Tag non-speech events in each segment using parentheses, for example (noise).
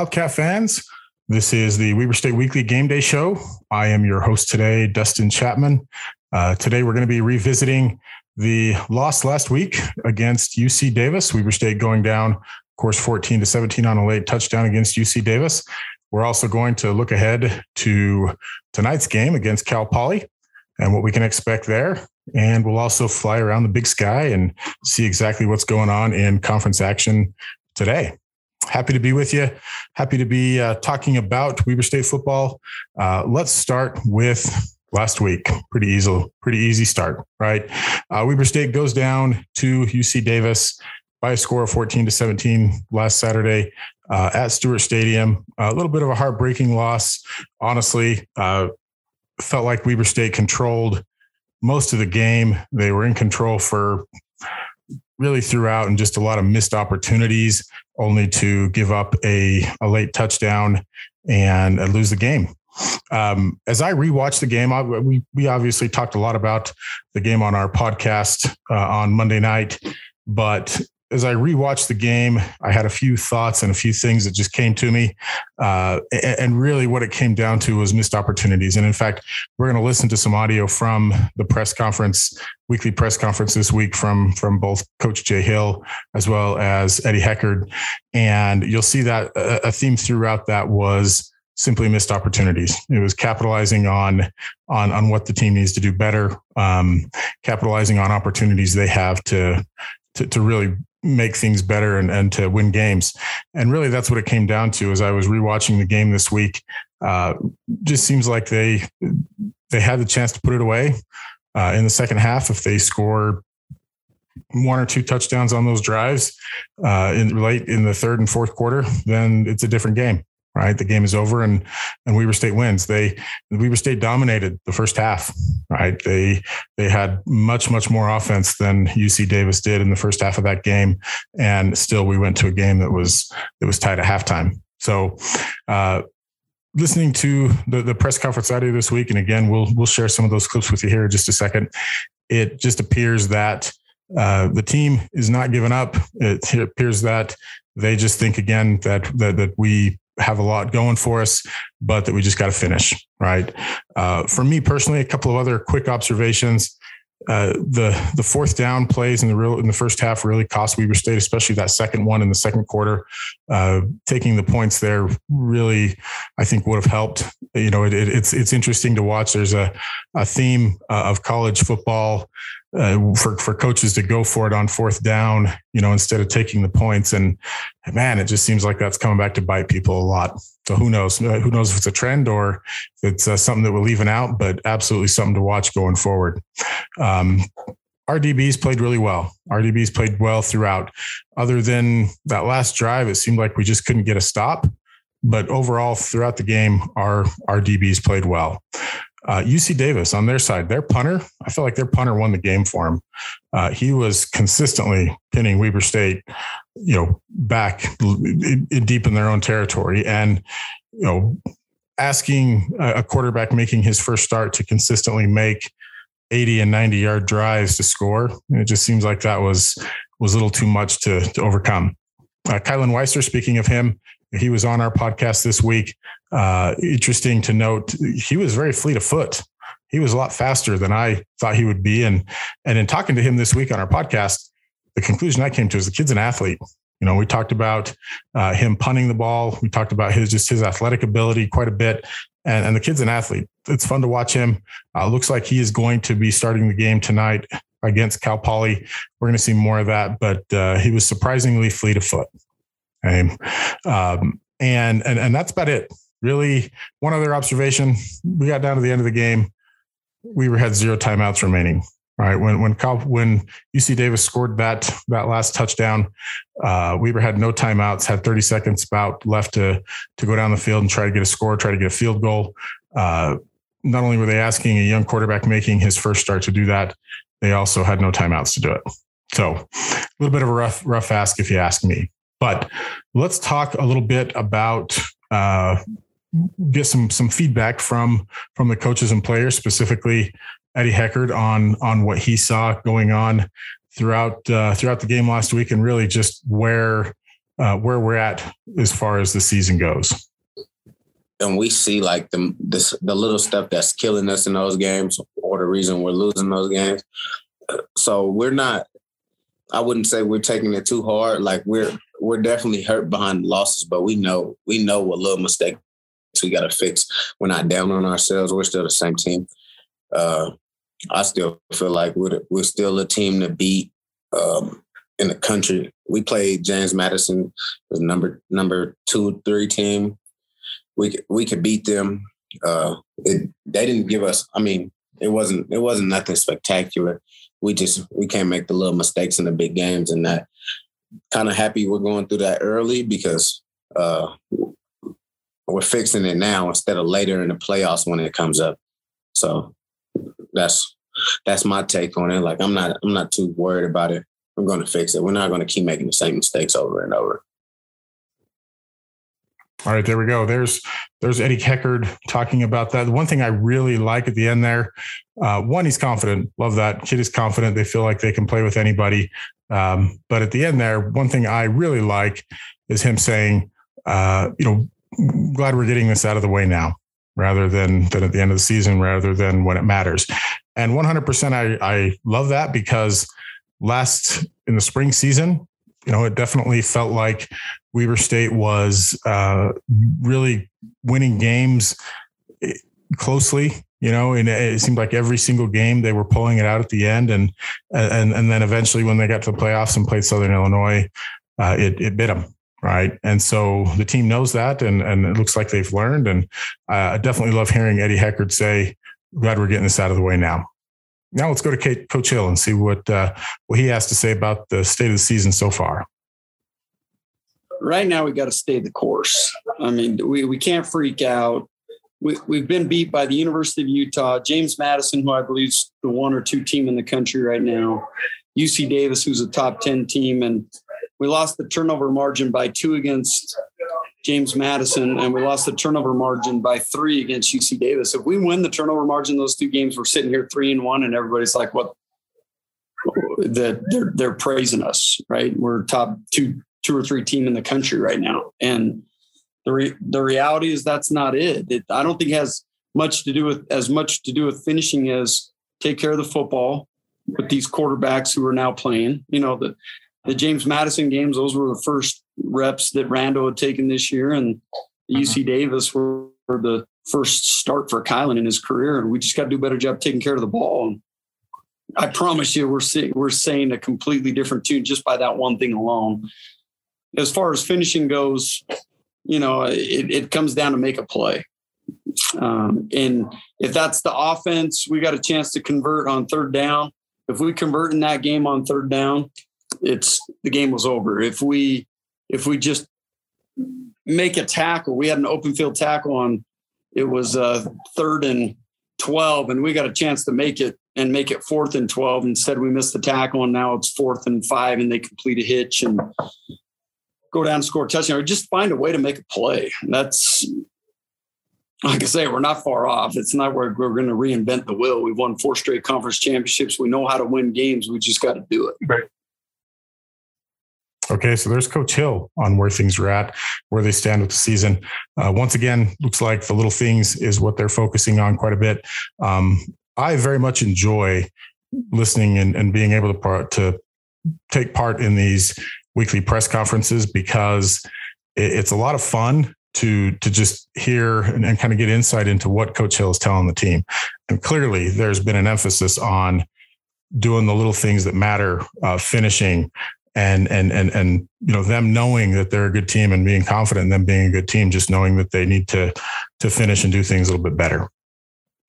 Wildcat fans. This is the Weber State Weekly Game Day Show. I am your host today, Dustin Chapman. Uh, today, we're going to be revisiting the loss last week against UC Davis. Weber State going down, of course, 14 to 17 on a late touchdown against UC Davis. We're also going to look ahead to tonight's game against Cal Poly and what we can expect there. And we'll also fly around the big sky and see exactly what's going on in conference action today. Happy to be with you. Happy to be uh, talking about Weber State football. Uh, let's start with last week. Pretty easy, pretty easy start, right? Uh, Weber State goes down to UC Davis by a score of 14 to 17 last Saturday uh, at Stewart Stadium. a little bit of a heartbreaking loss, honestly. Uh, felt like Weber State controlled most of the game. They were in control for really throughout and just a lot of missed opportunities, only to give up a, a late touchdown and lose the game. Um, as I rewatched the game, I, we we obviously talked a lot about the game on our podcast uh, on Monday night, but as I rewatched the game, I had a few thoughts and a few things that just came to me. Uh, and really, what it came down to was missed opportunities. And in fact, we're going to listen to some audio from the press conference, weekly press conference this week from from both Coach Jay Hill as well as Eddie Heckard. And you'll see that a theme throughout that was simply missed opportunities. It was capitalizing on on on what the team needs to do better, um, capitalizing on opportunities they have to to, to really make things better and, and to win games. And really, that's what it came down to. As I was rewatching the game this week, uh, just seems like they they had the chance to put it away uh, in the second half if they score one or two touchdowns on those drives uh, in late in the third and fourth quarter, then it's a different game right? The game is over and and Weber State wins. They Weber State dominated the first half, right? They they had much much more offense than UC Davis did in the first half of that game, and still we went to a game that was that was tied at halftime. So. Uh, listening to the, the press conference audio this week, and again, we'll we'll share some of those clips with you here in just a second. It just appears that uh, the team is not giving up. It, it appears that they just think again that that, that we have a lot going for us, but that we just got to finish, right? Uh, for me personally, a couple of other quick observations. Uh, the the fourth down plays in the real in the first half really cost Weber State, especially that second one in the second quarter. Uh, taking the points there really, I think, would have helped. You know, it, it, it's it's interesting to watch. There's a a theme uh, of college football uh, for for coaches to go for it on fourth down, you know, instead of taking the points. And man, it just seems like that's coming back to bite people a lot. So who knows? Uh, who knows if it's a trend or if it's uh, something that we're leaving out? But absolutely something to watch going forward. Um, our DBs played really well. Our DBs played well throughout. Other than that last drive, it seemed like we just couldn't get a stop. But overall, throughout the game, our our DBs played well. Uh, UC Davis on their side, their punter, I feel like their punter won the game for him. Uh, he was consistently pinning Weber State, you know, back deep in their own territory, and you know, asking a quarterback making his first start to consistently make 80 and 90 yard drives to score. It just seems like that was was a little too much to, to overcome. Uh, Kylan Weiser, speaking of him, he was on our podcast this week. Uh, interesting to note, he was very fleet of foot. He was a lot faster than I thought he would be. And and in talking to him this week on our podcast, the conclusion I came to is the kid's an athlete. You know, we talked about uh, him punting the ball. We talked about his just his athletic ability quite a bit. And, and the kid's an athlete. It's fun to watch him. Uh, looks like he is going to be starting the game tonight against Cal Poly. We're going to see more of that, but uh, he was surprisingly fleet of foot. Okay. Um, and, and, and that's about it. Really, one other observation we got down to the end of the game. We had zero timeouts remaining. Right when when when UC Davis scored that that last touchdown, uh, Weber had no timeouts, had 30 seconds about left to to go down the field and try to get a score, try to get a field goal. Uh, not only were they asking a young quarterback making his first start to do that, they also had no timeouts to do it. So a little bit of a rough rough ask if you ask me. But let's talk a little bit about uh, get some some feedback from from the coaches and players, specifically Eddie Heckard on on what he saw going on throughout uh, throughout the game last week, and really just where uh, where we're at as far as the season goes. And we see like the this, the little stuff that's killing us in those games, or the reason we're losing those games. So we're not. I wouldn't say we're taking it too hard. Like we're we're definitely hurt behind losses, but we know we know what little mistakes we got to fix. We're not down on ourselves. We're still the same team. Uh, I still feel like we're we're still a team to beat um, in the country. We played James Madison, the number number two, three team. We we could beat them. Uh, it, they didn't give us. I mean, it wasn't it wasn't nothing spectacular. We just we can't make the little mistakes in the big games, and that kind of happy we're going through that early because uh, we're fixing it now instead of later in the playoffs when it comes up. So that's that's my take on it. Like I'm not I'm not too worried about it. I'm going to fix it. We're not going to keep making the same mistakes over and over. All right, there we go. There's there's Eddie Heckard talking about that. The one thing I really like at the end there, uh, one, he's confident. Love that kid is confident. They feel like they can play with anybody. Um, but at the end there, one thing I really like is him saying, uh, you know, glad we're getting this out of the way now, rather than than at the end of the season, rather than when it matters. And 100%, I I love that because last in the spring season, you know, it definitely felt like Weber State was uh, really winning games eh, closely. You know, and it seemed like every single game they were pulling it out at the end, and and and then eventually when they got to the playoffs and played Southern Illinois, uh, it it bit them right? And so the team knows that, and and it looks like they've learned. And uh, I definitely love hearing Eddie Heckard say, "Glad we're getting this out of the way now." Now let's go to Kate, Coach Hill and see what uh, what he has to say about the state of the season so far. Right now, we got to stay the course. I mean, we, we can't freak out. We, we've been beat by the University of Utah, James Madison, who I believe is the one or two team in the country right now, UC Davis, who's a top 10 team. And we lost the turnover margin by two against James Madison, and we lost the turnover margin by three against UC Davis. If we win the turnover margin those two games, we're sitting here three and one, and everybody's like, "What?" That they're they're praising us, right? We're top two two or three team in the country right now, and the re- the reality is that's not it. it. I don't think it has much to do with as much to do with finishing as take care of the football with these quarterbacks who are now playing. You know the the James Madison games; those were the first reps that Rando had taken this year, and UC uh-huh. Davis were, were the first start for Kylan in his career. And we just got to do a better job taking care of the ball. And I promise you, we're see, we're saying a completely different tune just by that one thing alone. As far as finishing goes, you know, it, it comes down to make a play. Um, and if that's the offense, we got a chance to convert on third down. If we convert in that game on third down, it's the game was over. If we if we just make a tackle, we had an open field tackle on it was uh, third and 12, and we got a chance to make it and make it fourth and 12. Instead, we missed the tackle, and now it's fourth and five, and they complete a hitch and go down and score a touchdown, or just find a way to make a play. And That's like I say, we're not far off. It's not where we're going to reinvent the wheel. We've won four straight conference championships. We know how to win games. We just got to do it. Right. Okay, so there's Coach Hill on where things are at, where they stand with the season. Uh, once again, looks like the little things is what they're focusing on quite a bit. Um, I very much enjoy listening and, and being able to part, to take part in these weekly press conferences because it, it's a lot of fun to to just hear and, and kind of get insight into what Coach Hill is telling the team. And clearly, there's been an emphasis on doing the little things that matter, uh, finishing, and and and and you know them knowing that they're a good team and being confident in them being a good team just knowing that they need to to finish and do things a little bit better.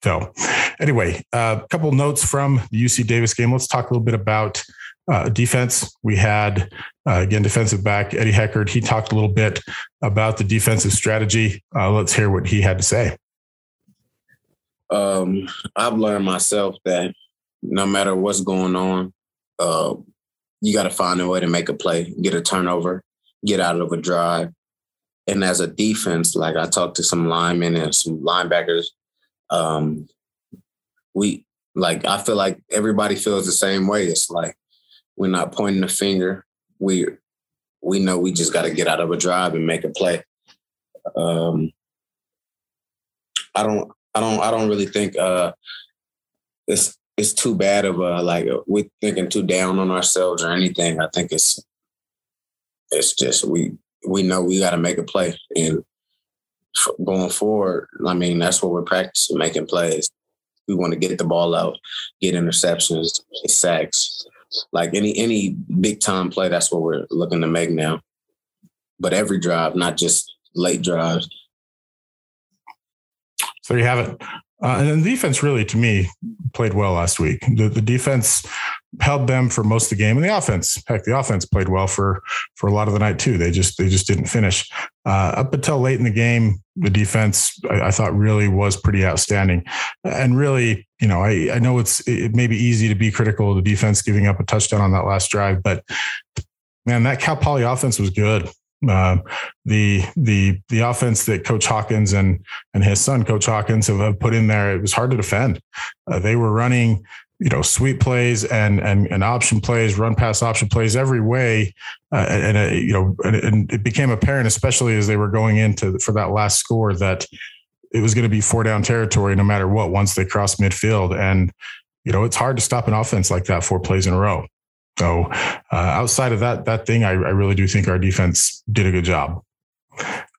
So anyway a uh, couple notes from the uc davis game. Let's talk a little bit about uh, defense. We had uh, again defensive back eddie heckard. He talked a little bit about the defensive strategy. Uh, let's hear what he had to say. Um, i've learned myself that no matter what's going on uh, you got to find a way to make a play, get a turnover, get out of a drive. And as a defense, like I talked to some linemen and some linebackers, um, we like I feel like everybody feels the same way. It's like we're not pointing the finger. We we know we just got to get out of a drive and make a play. Um, I don't, I don't, I don't really think uh, it's it's too bad of a like we thinking too down on ourselves or anything. I think it's it's just we we know we got to make a play and going forward. I mean, that's what we're practicing, making plays. We want to get the ball out, get interceptions, sacks, like any any big time play. That's what we're looking to make now. But every drive, not just late drives. So you have it. Uh, and the defense really, to me, played well last week. The, the defense held them for most of the game, and the offense, heck, the offense played well for for a lot of the night too. They just they just didn't finish uh, up until late in the game. The defense, I, I, thought, really was pretty outstanding, and really, you know, I I know it's it may be easy to be critical of the defense giving up a touchdown on that last drive, but man, that Cal Poly offense was good. Uh, the the the offense that Coach Hawkins and and his son Coach Hawkins have put in there, it was hard to defend. Uh, they were running, you know, sweep plays and and and option plays, run pass option plays every way, uh, and, and uh, you know, and, and, it became apparent, especially as they were going into for that last score, that it was going to be four down territory no matter what once they crossed midfield, and you know, it's hard to stop an offense like that four plays in a row. So uh, outside of that that thing, I, I, really do think our defense did a good job.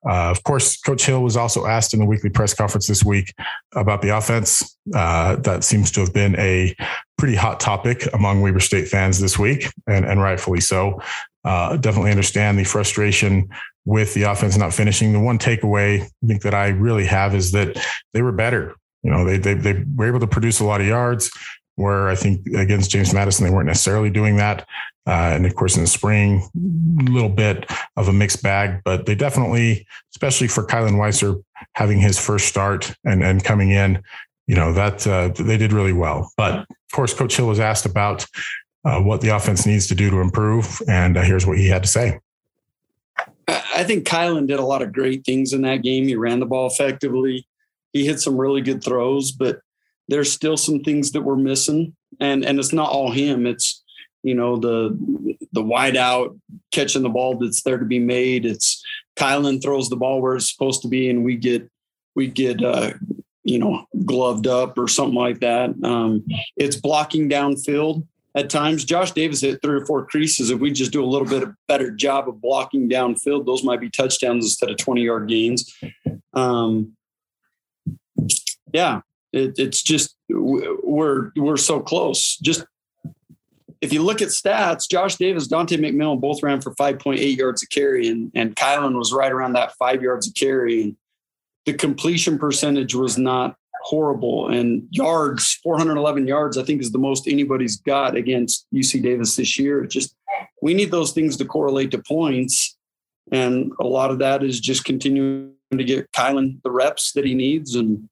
Uh, of course, Coach Hill was also asked in the weekly press conference this week about the offense. Uh, that seems to have been a pretty hot topic among Weber State fans this week, and, and rightfully so. Uh, definitely understand the frustration with the offense not finishing. The one takeaway I think that I really have is that they were better. You know, they, they, they were able to produce a lot of yards where I think against James Madison, they weren't necessarily doing that. Uh, and of course, in the spring, a little bit of a mixed bag, but they definitely, especially for Kylan Weiser having his first start and, and coming in, you know, that uh, they did really well. But of course, Coach Hill was asked about uh, what the offense needs to do to improve. And uh, here's what he had to say. I think Kylan did a lot of great things in that game. He ran the ball effectively. He hit some really good throws, but there's still some things that we're missing, and and it's not all him. It's you know the the wide out catching the ball that's there to be made. It's Kylan throws the ball where it's supposed to be, and we get we get uh, you know gloved up or something like that. Um, it's blocking downfield at times. Josh Davis hit three or four creases. If we just do a little bit better job of blocking downfield, those might be touchdowns instead of 20 yard gains. Um, yeah, it, it's just we're we're so close. Just if you look at stats, Josh Davis, Dontae McMillan both ran for 5.8 yards a carry, and and Kylan was right around that five yards a carry. And the completion percentage was not horrible, and yards 411 yards I think is the most anybody's got against UC Davis this year. Just we need those things to correlate to points, and a lot of that is just continuing to get Kylan the reps that he needs and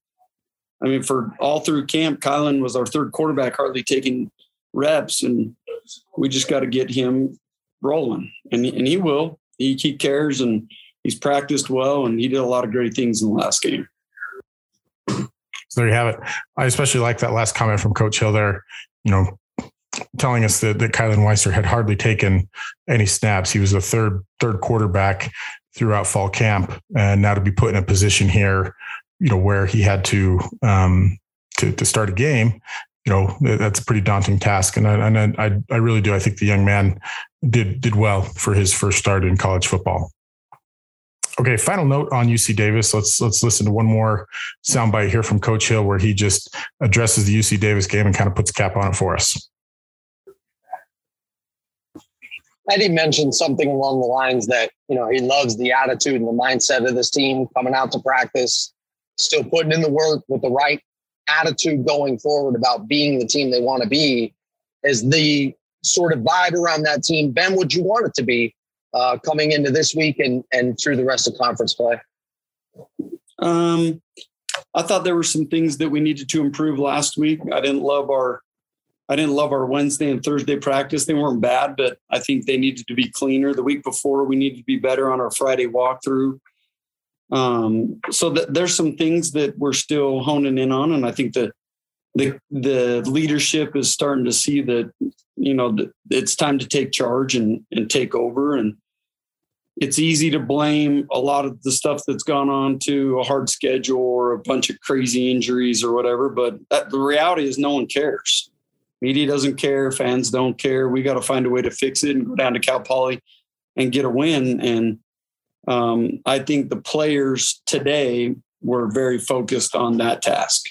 I mean, for all through camp, Kylan was our third quarterback, hardly taking reps, and we just got to get him rolling, and and he will. He, he cares, and he's practiced well, and he did a lot of great things in the last game. So there you have it. I especially like that last comment from Coach Hill there. You know, telling us that, that Kylan Weiser had hardly taken any snaps. He was the third third quarterback throughout fall camp, and now to be put in a position here you know, where he had to um, to to start a game, you know, that's a pretty daunting task. And I, and I, I really do. I think the young man did did well for his first start in college football. Okay, final note on UC Davis. Let's let's listen to one more soundbite here from Coach Hill, where he just addresses the UC Davis game and kind of puts a cap on it for us. Eddie mentioned something along the lines that you know he loves the attitude and the mindset of this team coming out to practice, still putting in the work with the right attitude going forward about being the team they want to be is the sort of vibe around that team. Ben would you want it to be uh, coming into this week and and through the rest of conference play? Um i thought there were some things that we needed to improve last week. I didn't love our i didn't love our wednesday and thursday practice. They weren't bad but i think they needed to be cleaner. The week before we needed to be better on our friday walkthrough um, so th- there's some things that we're still honing in on, and I think that the the leadership is starting to see that you know that it's time to take charge and and take over. And it's easy to blame a lot of the stuff that's gone on to a hard schedule or a bunch of crazy injuries or whatever. But that, the reality is, no one cares. Media doesn't care. Fans don't care. We got to find a way to fix it and go down to Cal Poly and get a win. And um, I think the players today were very focused on that task.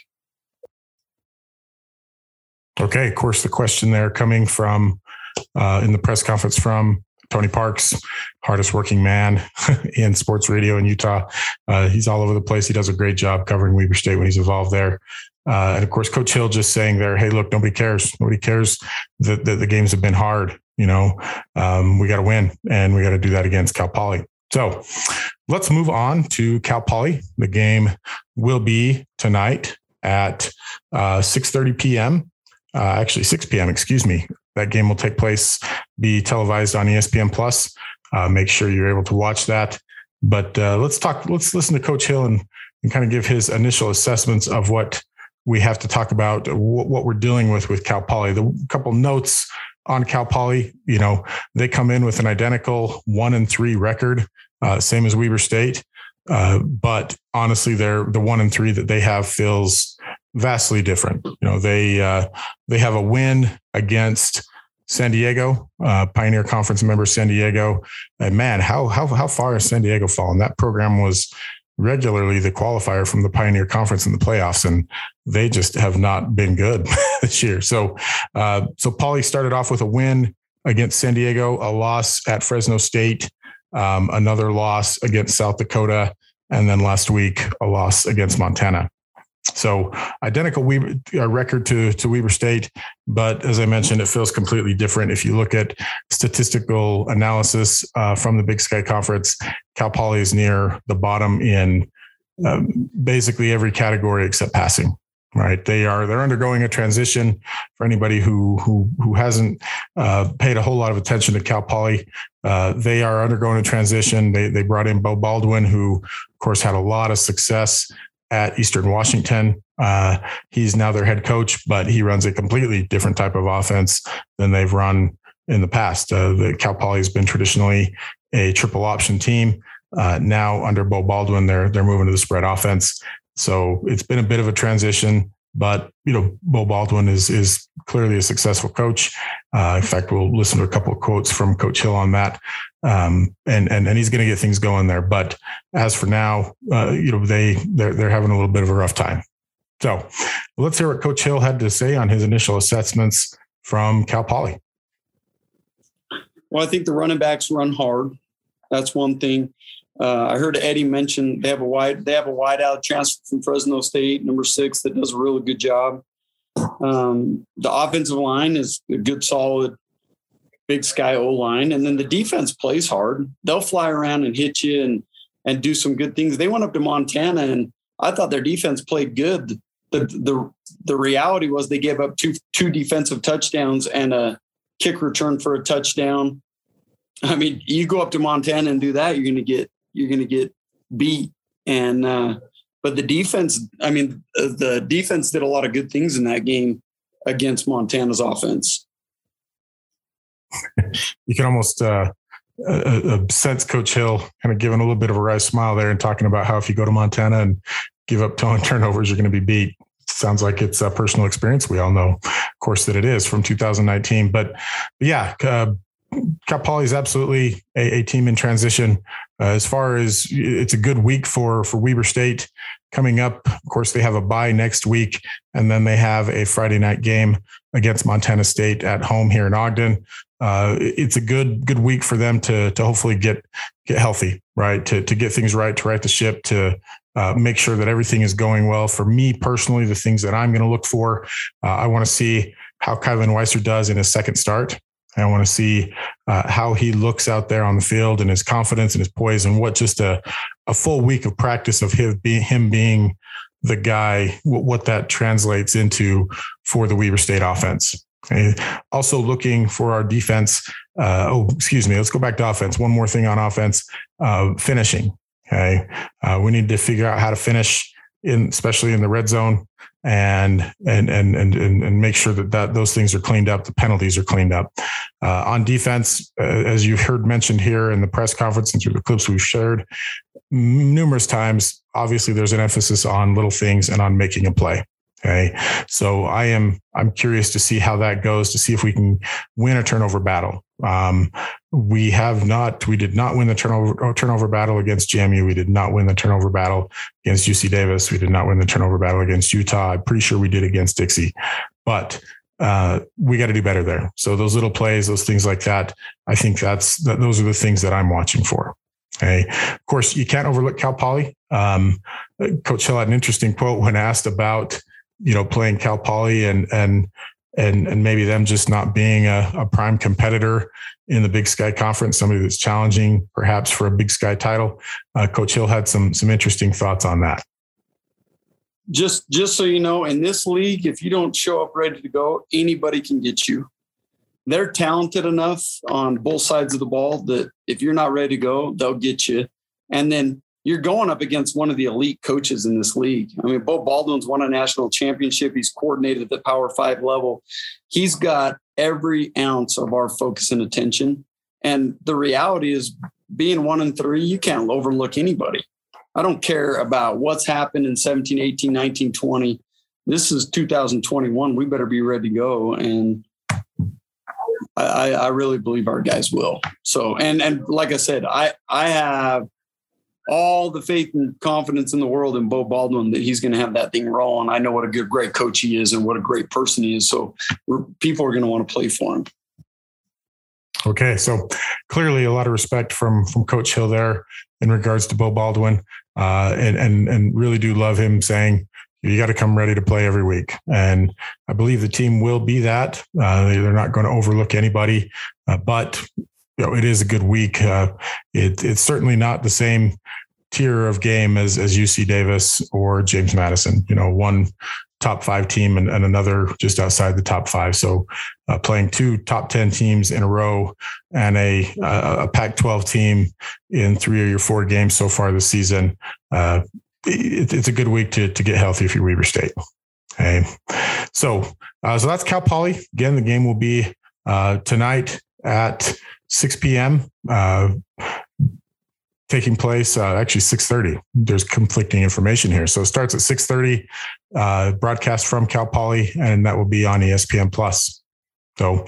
Okay. Of course, the question there coming from uh, in the press conference from Tony Parks, hardest working man (laughs) in sports radio in Utah. Uh, he's all over the place. He does a great job covering Weber State when he's involved there. Uh, and of course, Coach Hill just saying there, "Hey, look, nobody cares. Nobody cares that, that the games have been hard. You know, um, we got to win, and we got to do that against Cal Poly." So, let's move on to Cal Poly. The game will be tonight at uh, 6:30 p.m. Uh, actually, 6 p.m. Excuse me. That game will take place, be televised on ESPN Plus. Uh, make sure you're able to watch that. But uh, let's talk. Let's listen to Coach Hill and, and kind of give his initial assessments of what we have to talk about, what, what we're dealing with with Cal Poly. The couple notes on Cal Poly. You know, they come in with an identical one and three record, uh, same as Weber State. Uh, but honestly, they're the one and three that they have feels vastly different. You know, they uh, they have a win against San Diego, uh, Pioneer Conference member San Diego. And man, how how how far has San Diego fallen? That program was regularly the qualifier from the Pioneer Conference in the playoffs, and they just have not been good (laughs) this year. So, uh, so Poly started off with a win against San Diego, a loss at Fresno State, um, another loss against South Dakota, and then last week a loss against Montana. So identical Weber, uh, record to to Weber State, but as I mentioned, it feels completely different. If you look at statistical analysis uh, from the Big Sky Conference, Cal Poly is near the bottom in um, basically every category except passing. Right, they are they're undergoing a transition. For anybody who who who hasn't uh, paid a whole lot of attention to Cal Poly, uh, they are undergoing a transition. They they brought in Beau Baldwin, who of course had a lot of success at Eastern Washington. Uh, he's now their head coach, but he runs a completely different type of offense than they've run in the past. Uh, the Cal Poly has been traditionally a triple option team. Uh, now under Beau Baldwin, they're they're moving to the spread offense. So it's been a bit of a transition, but you know, Beau Baldwin is is clearly a successful coach. Uh, in fact, we'll listen to a couple of quotes from Coach Hill on that um, and and and he's going to get things going there. But as for now, uh, you know they they're they're having a little bit of a rough time. So let's hear what Coach Hill had to say on his initial assessments from Cal Poly. Well, I think the running backs run hard. That's one thing. Uh, I heard Eddie mention they have a wide they have a wide out transfer from Fresno State, number six, that does a really good job. Um, the offensive line is a good, solid Big Sky O line, and then the defense plays hard. They'll fly around and hit you and and do some good things. They went up to Montana, and I thought their defense played good. The the the reality was they gave up two two defensive touchdowns and a kick return for a touchdown. I mean, you go up to Montana and do that, you're gonna get you're gonna get beat. And uh, but the defense, I mean, uh, the defense did a lot of good things in that game against Montana's offense (laughs) you can almost uh, uh, sense Coach Hill kind of giving a little bit of a wry smile there and talking about how if you go to Montana and give up ton (laughs) turnovers, you're going to be beat. Sounds like it's a personal experience. We all know, of course, that it is from 2019. But yeah, uh, Cal Poly is absolutely a, a, team in transition. Uh, as far as it's a good week for for Weber State coming up. Of course, they have a bye next week, and then they have a Friday night game against Montana State at home here in Ogden uh, it's a good good week for them to to hopefully get get healthy, right? To to get things right, to right the ship, to uh, make sure that everything is going well. For me personally, the things that I'm going to look for, uh, I want to see how Kylan Weiser does in his second start. I want to see uh, how he looks out there on the field and his confidence and his poise, and what just a a full week of practice of him being him being the guy, what that translates into for the Weber State offense. Okay. Also looking for our defense. Uh, oh, excuse me. Let's go back to offense. One more thing on offense: uh, finishing. Okay, uh, we need to figure out how to finish in especially in the red zone and and and and and make sure that, that those things are cleaned up the penalties are cleaned up. Uh, on defense uh, as you've heard mentioned here in the press conference and through the clips we've shared numerous times obviously there's an emphasis on little things and on making a play Okay. So I am, I'm curious to see how that goes to see if we can win a turnover battle. Um, we have not, we did not win the turnover, uh, turnover battle against JMU. We did not win the turnover battle against UC Davis. We did not win the turnover battle against Utah. I'm pretty sure we did against Dixie, but uh, we got to do better there. So those little plays, those things like that, I think that's, that, those are the things that I'm watching for. Okay. Of course, you can't overlook Cal Poly. Um, Coach Hill had an interesting quote when asked about you know, playing Cal Poly and and and and maybe them just not being a, a prime competitor in the Big Sky Conference, somebody that's challenging perhaps for a Big Sky title. Uh, Coach Hill had some some interesting thoughts on that. Just just so you know, in this league, if you don't show up ready to go, anybody can get you. They're talented enough on both sides of the ball that if you're not ready to go, they'll get you. And then you're going up against one of the elite coaches in this league. I mean, Beau Baldwin's won a national championship. He's coordinated at the Power Five level. He's got every ounce of our focus and attention. And the reality is, being one and three, you can't overlook anybody. I don't care about what's happened in 17, 18, 19, 20. This is 2021. We better be ready to go. And I, I really believe our guys will. So, and and like I said, I I have all the faith and confidence in the world in Beau Baldwin that he's going to have that thing rolling. I know what a good, great coach he is and what a great person he is. So people are going to want to play for him. Okay, so clearly a lot of respect from from Coach Hill there in regards to Beau Baldwin, uh, and and and really do love him saying you got to come ready to play every week. And I believe the team will be that. Uh, they're not going to overlook anybody, uh, but you know, it is a good week. Uh, it, it's certainly not the same tier of game as as UC Davis or James Madison. You know, one top five team and, and another just outside the top five. So uh, playing two top 10 teams in a row and a, a Pac 12 team in three of your four games so far this season. Uh, it, it's a good week to, to get healthy if you're Weber State. Okay. So, uh, so that's Cal Poly. Again, the game will be uh, tonight at 6 p.m. Uh, taking place uh, actually 6.30 there's conflicting information here. So it starts at 6.30 uh, broadcast from cal poly and that will be on espn plus. So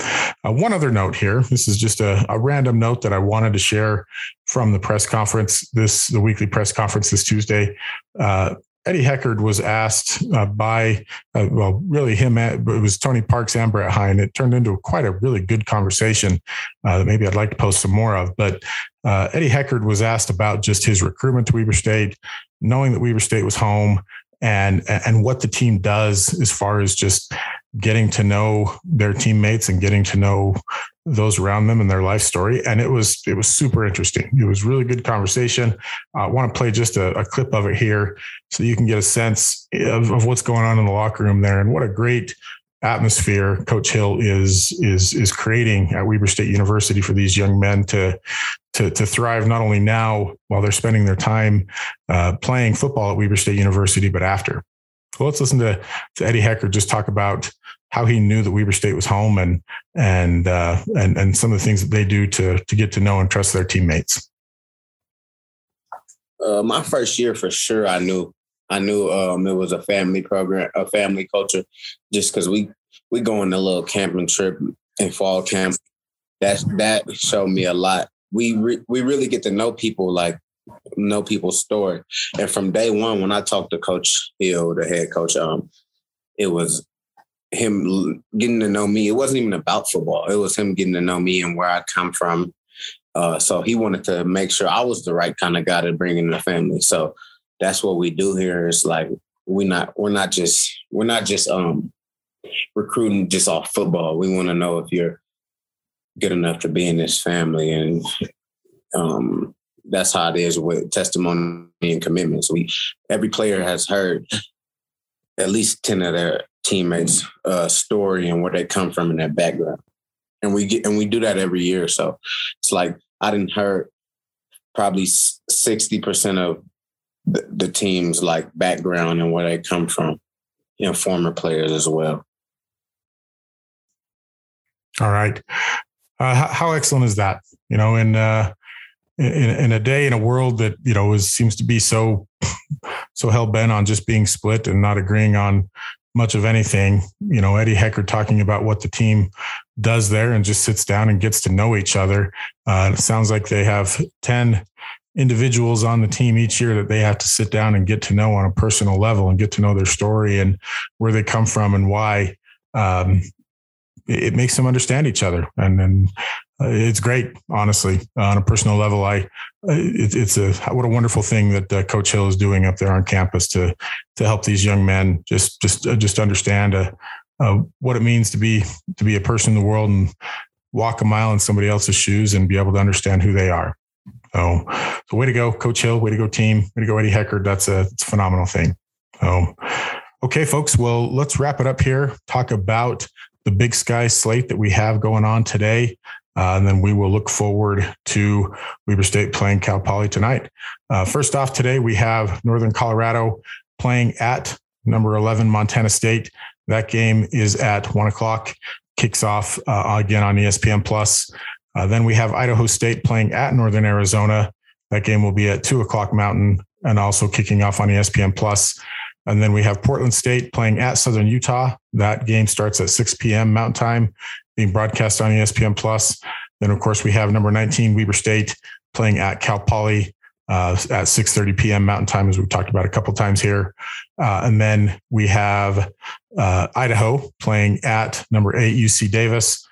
uh, one other note here. This is just a, a, random note that i wanted to share from the press conference this the weekly press conference this tuesday. Uh, Eddie Heckard was asked uh, by, uh, well, really him, it was Tony Parks and Brett Hein. It turned into quite a really good conversation uh, that maybe I'd like to post some more of. But uh, Eddie Heckard was asked about just his recruitment to Weber State, knowing that Weber State was home, and and what the team does as far as just getting to know their teammates and getting to know those around them and their life story. And it was it was super interesting. It was really good conversation. I want to play just a, a, clip of it here so you can get a sense of, of what's going on in the locker room there and what a great atmosphere Coach Hill is is is creating at Weber State University for these young men to to to thrive not only now while they're spending their time uh, playing football at Weber State University, but after. Well, let's listen to, to Eddie Heckard just talk about how he knew that Weber State was home and and uh, and and some of the things that they do to to get to know and trust their teammates. Uh, my first year, for sure, I knew I knew um, it was a family program, a family culture, just because we we go on a little camping trip in fall camp. That that showed me a lot. We re- we really get to know people, like know people's story. And from day one, when I talked to Coach Hill, the head coach, um, it was him getting to know me. It wasn't even about football. It was him getting to know me and where I come from. Uh, so he wanted to make sure I was the right kind of guy to bring in the family. So that's what we do here. It's like we not we're not just we're not just um recruiting just off football. We want to know if you're good enough to be in this family, and um, that's how it is with testimony and commitments. We every player has heard at least ten of their teammates' uh, story and where they come from in their background, and we get and we do that every year. So it's like I didn't heard probably sixty percent of the, the team's like background and where they come from, you know, former players as well. All right. Uh, how, how, excellent is that? You know, in, uh, in, in a day in a world that you know is seems to be so (laughs) so hell bent on just being split and not agreeing on much of anything. You know, Eddie Heckard talking about what the team does there and just sits down and gets to know each other. Uh, it sounds like they have 10 individuals on the team each year that they have to sit down and get to know on a personal level and get to know their story and where they come from and why. Um, it makes them understand each other and, and uh, it's great honestly on a personal level i it, it's a what a wonderful thing that uh, coach hill is doing up there on campus to to help these young men just just uh, just understand uh, uh, what it means to be to be a person in the world and walk a mile in somebody else's shoes and be able to understand who they are so so way to go coach hill way to go team way to go eddie heckard that's a, it's a phenomenal thing so okay folks well let's wrap it up here talk about the big sky slate that we have going on today. Uh, and then we will look forward to Weber State playing Cal Poly tonight. Uh, first off, today we have Northern Colorado playing at number 11 Montana State. That game is at one o'clock, kicks off uh, again on ESPN Plus. Uh, then we have Idaho State playing at Northern Arizona. That game will be at two o'clock Mountain and also kicking off on ESPN Plus. And then we have Portland State playing at Southern Utah. That game starts at 6 p.m. Mountain Time, being broadcast on ESPN Plus. Then, of course, we have number 19 Weber State playing at Cal Poly uh, at 6:30 p.m. Mountain Time, as we've talked about a couple times here. Uh, and then we have uh, Idaho playing at number eight UC Davis,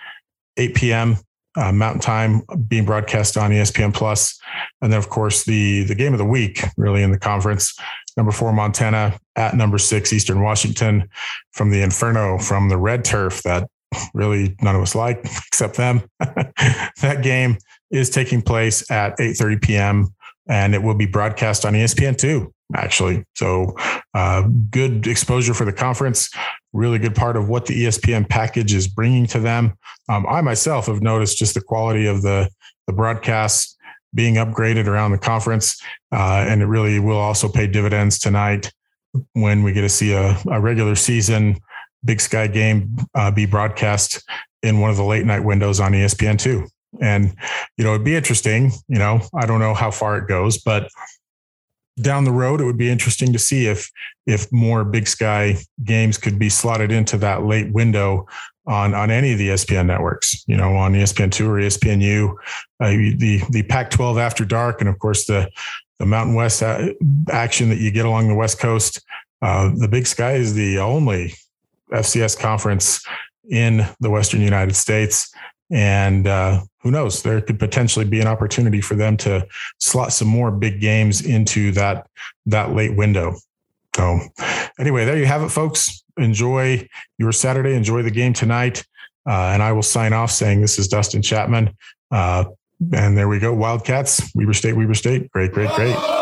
8 p.m. Uh, Mountain Time, being broadcast on ESPN And then, of course, the the game of the week, really in the conference, number four Montana at number six Eastern Washington from the Inferno from the red turf that really none of us like (laughs) except them. (laughs) that game is taking place at 8:30 p.m. and it will be broadcast on ESPN2 actually. So uh, good exposure for the conference. Really good part of what the ESPN package is bringing to them. Um, I myself have noticed just the quality of the the broadcast being upgraded around the conference. Uh, and it really will also pay dividends tonight when we get to see a, a regular season Big Sky game uh, be broadcast in one of the late night windows on ESPN2. And, you know, it'd be interesting. You know, I don't know how far it goes, but down the road, it would be interesting to see if if more Big Sky games could be slotted into that late window on on any of the ESPN networks. You know, on ESPN two or ESPNU, uh, the the Pac-12 after dark, and of course the the Mountain West action that you get along the West Coast. Uh, the Big Sky is the only FCS conference in the Western United States. And uh, who knows, there could potentially be an opportunity for them to slot some more big games into that that late window. So, anyway, there you have it, folks enjoy your Saturday, enjoy the game tonight. Uh, and I will sign off saying this is Dustin Chapman. Uh, and there we go. Wildcats, Weber State, Weber State. Great, great, great.